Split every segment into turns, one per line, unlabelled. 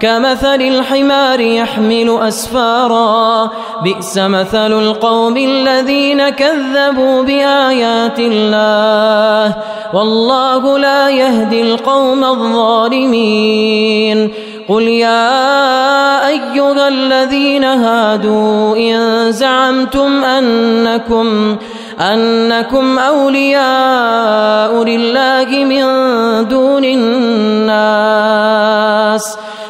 كمثل الحمار يحمل أسفارا. بئس مثل القوم الذين كذبوا بآيات الله. والله لا يهدي القوم الظالمين. قل يا أيها الذين هادوا إن زعمتم أنكم أنكم أولياء لله من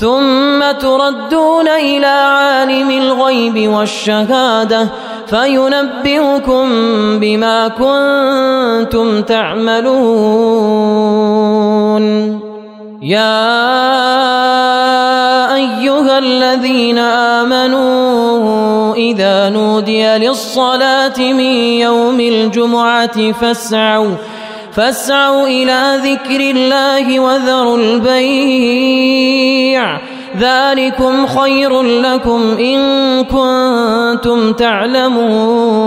ثم تردون إلى عالم الغيب والشهادة فينبئكم بما كنتم تعملون. يا أيها الذين آمنوا إذا نودي للصلاة من يوم الجمعة فاسعوا فاسعوا إلى ذكر الله وذروا البيع. ذلكم خير لكم إن كنتم تعلمون.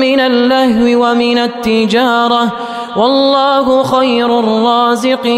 من اللهو ومن التجارة والله خير الرازقين.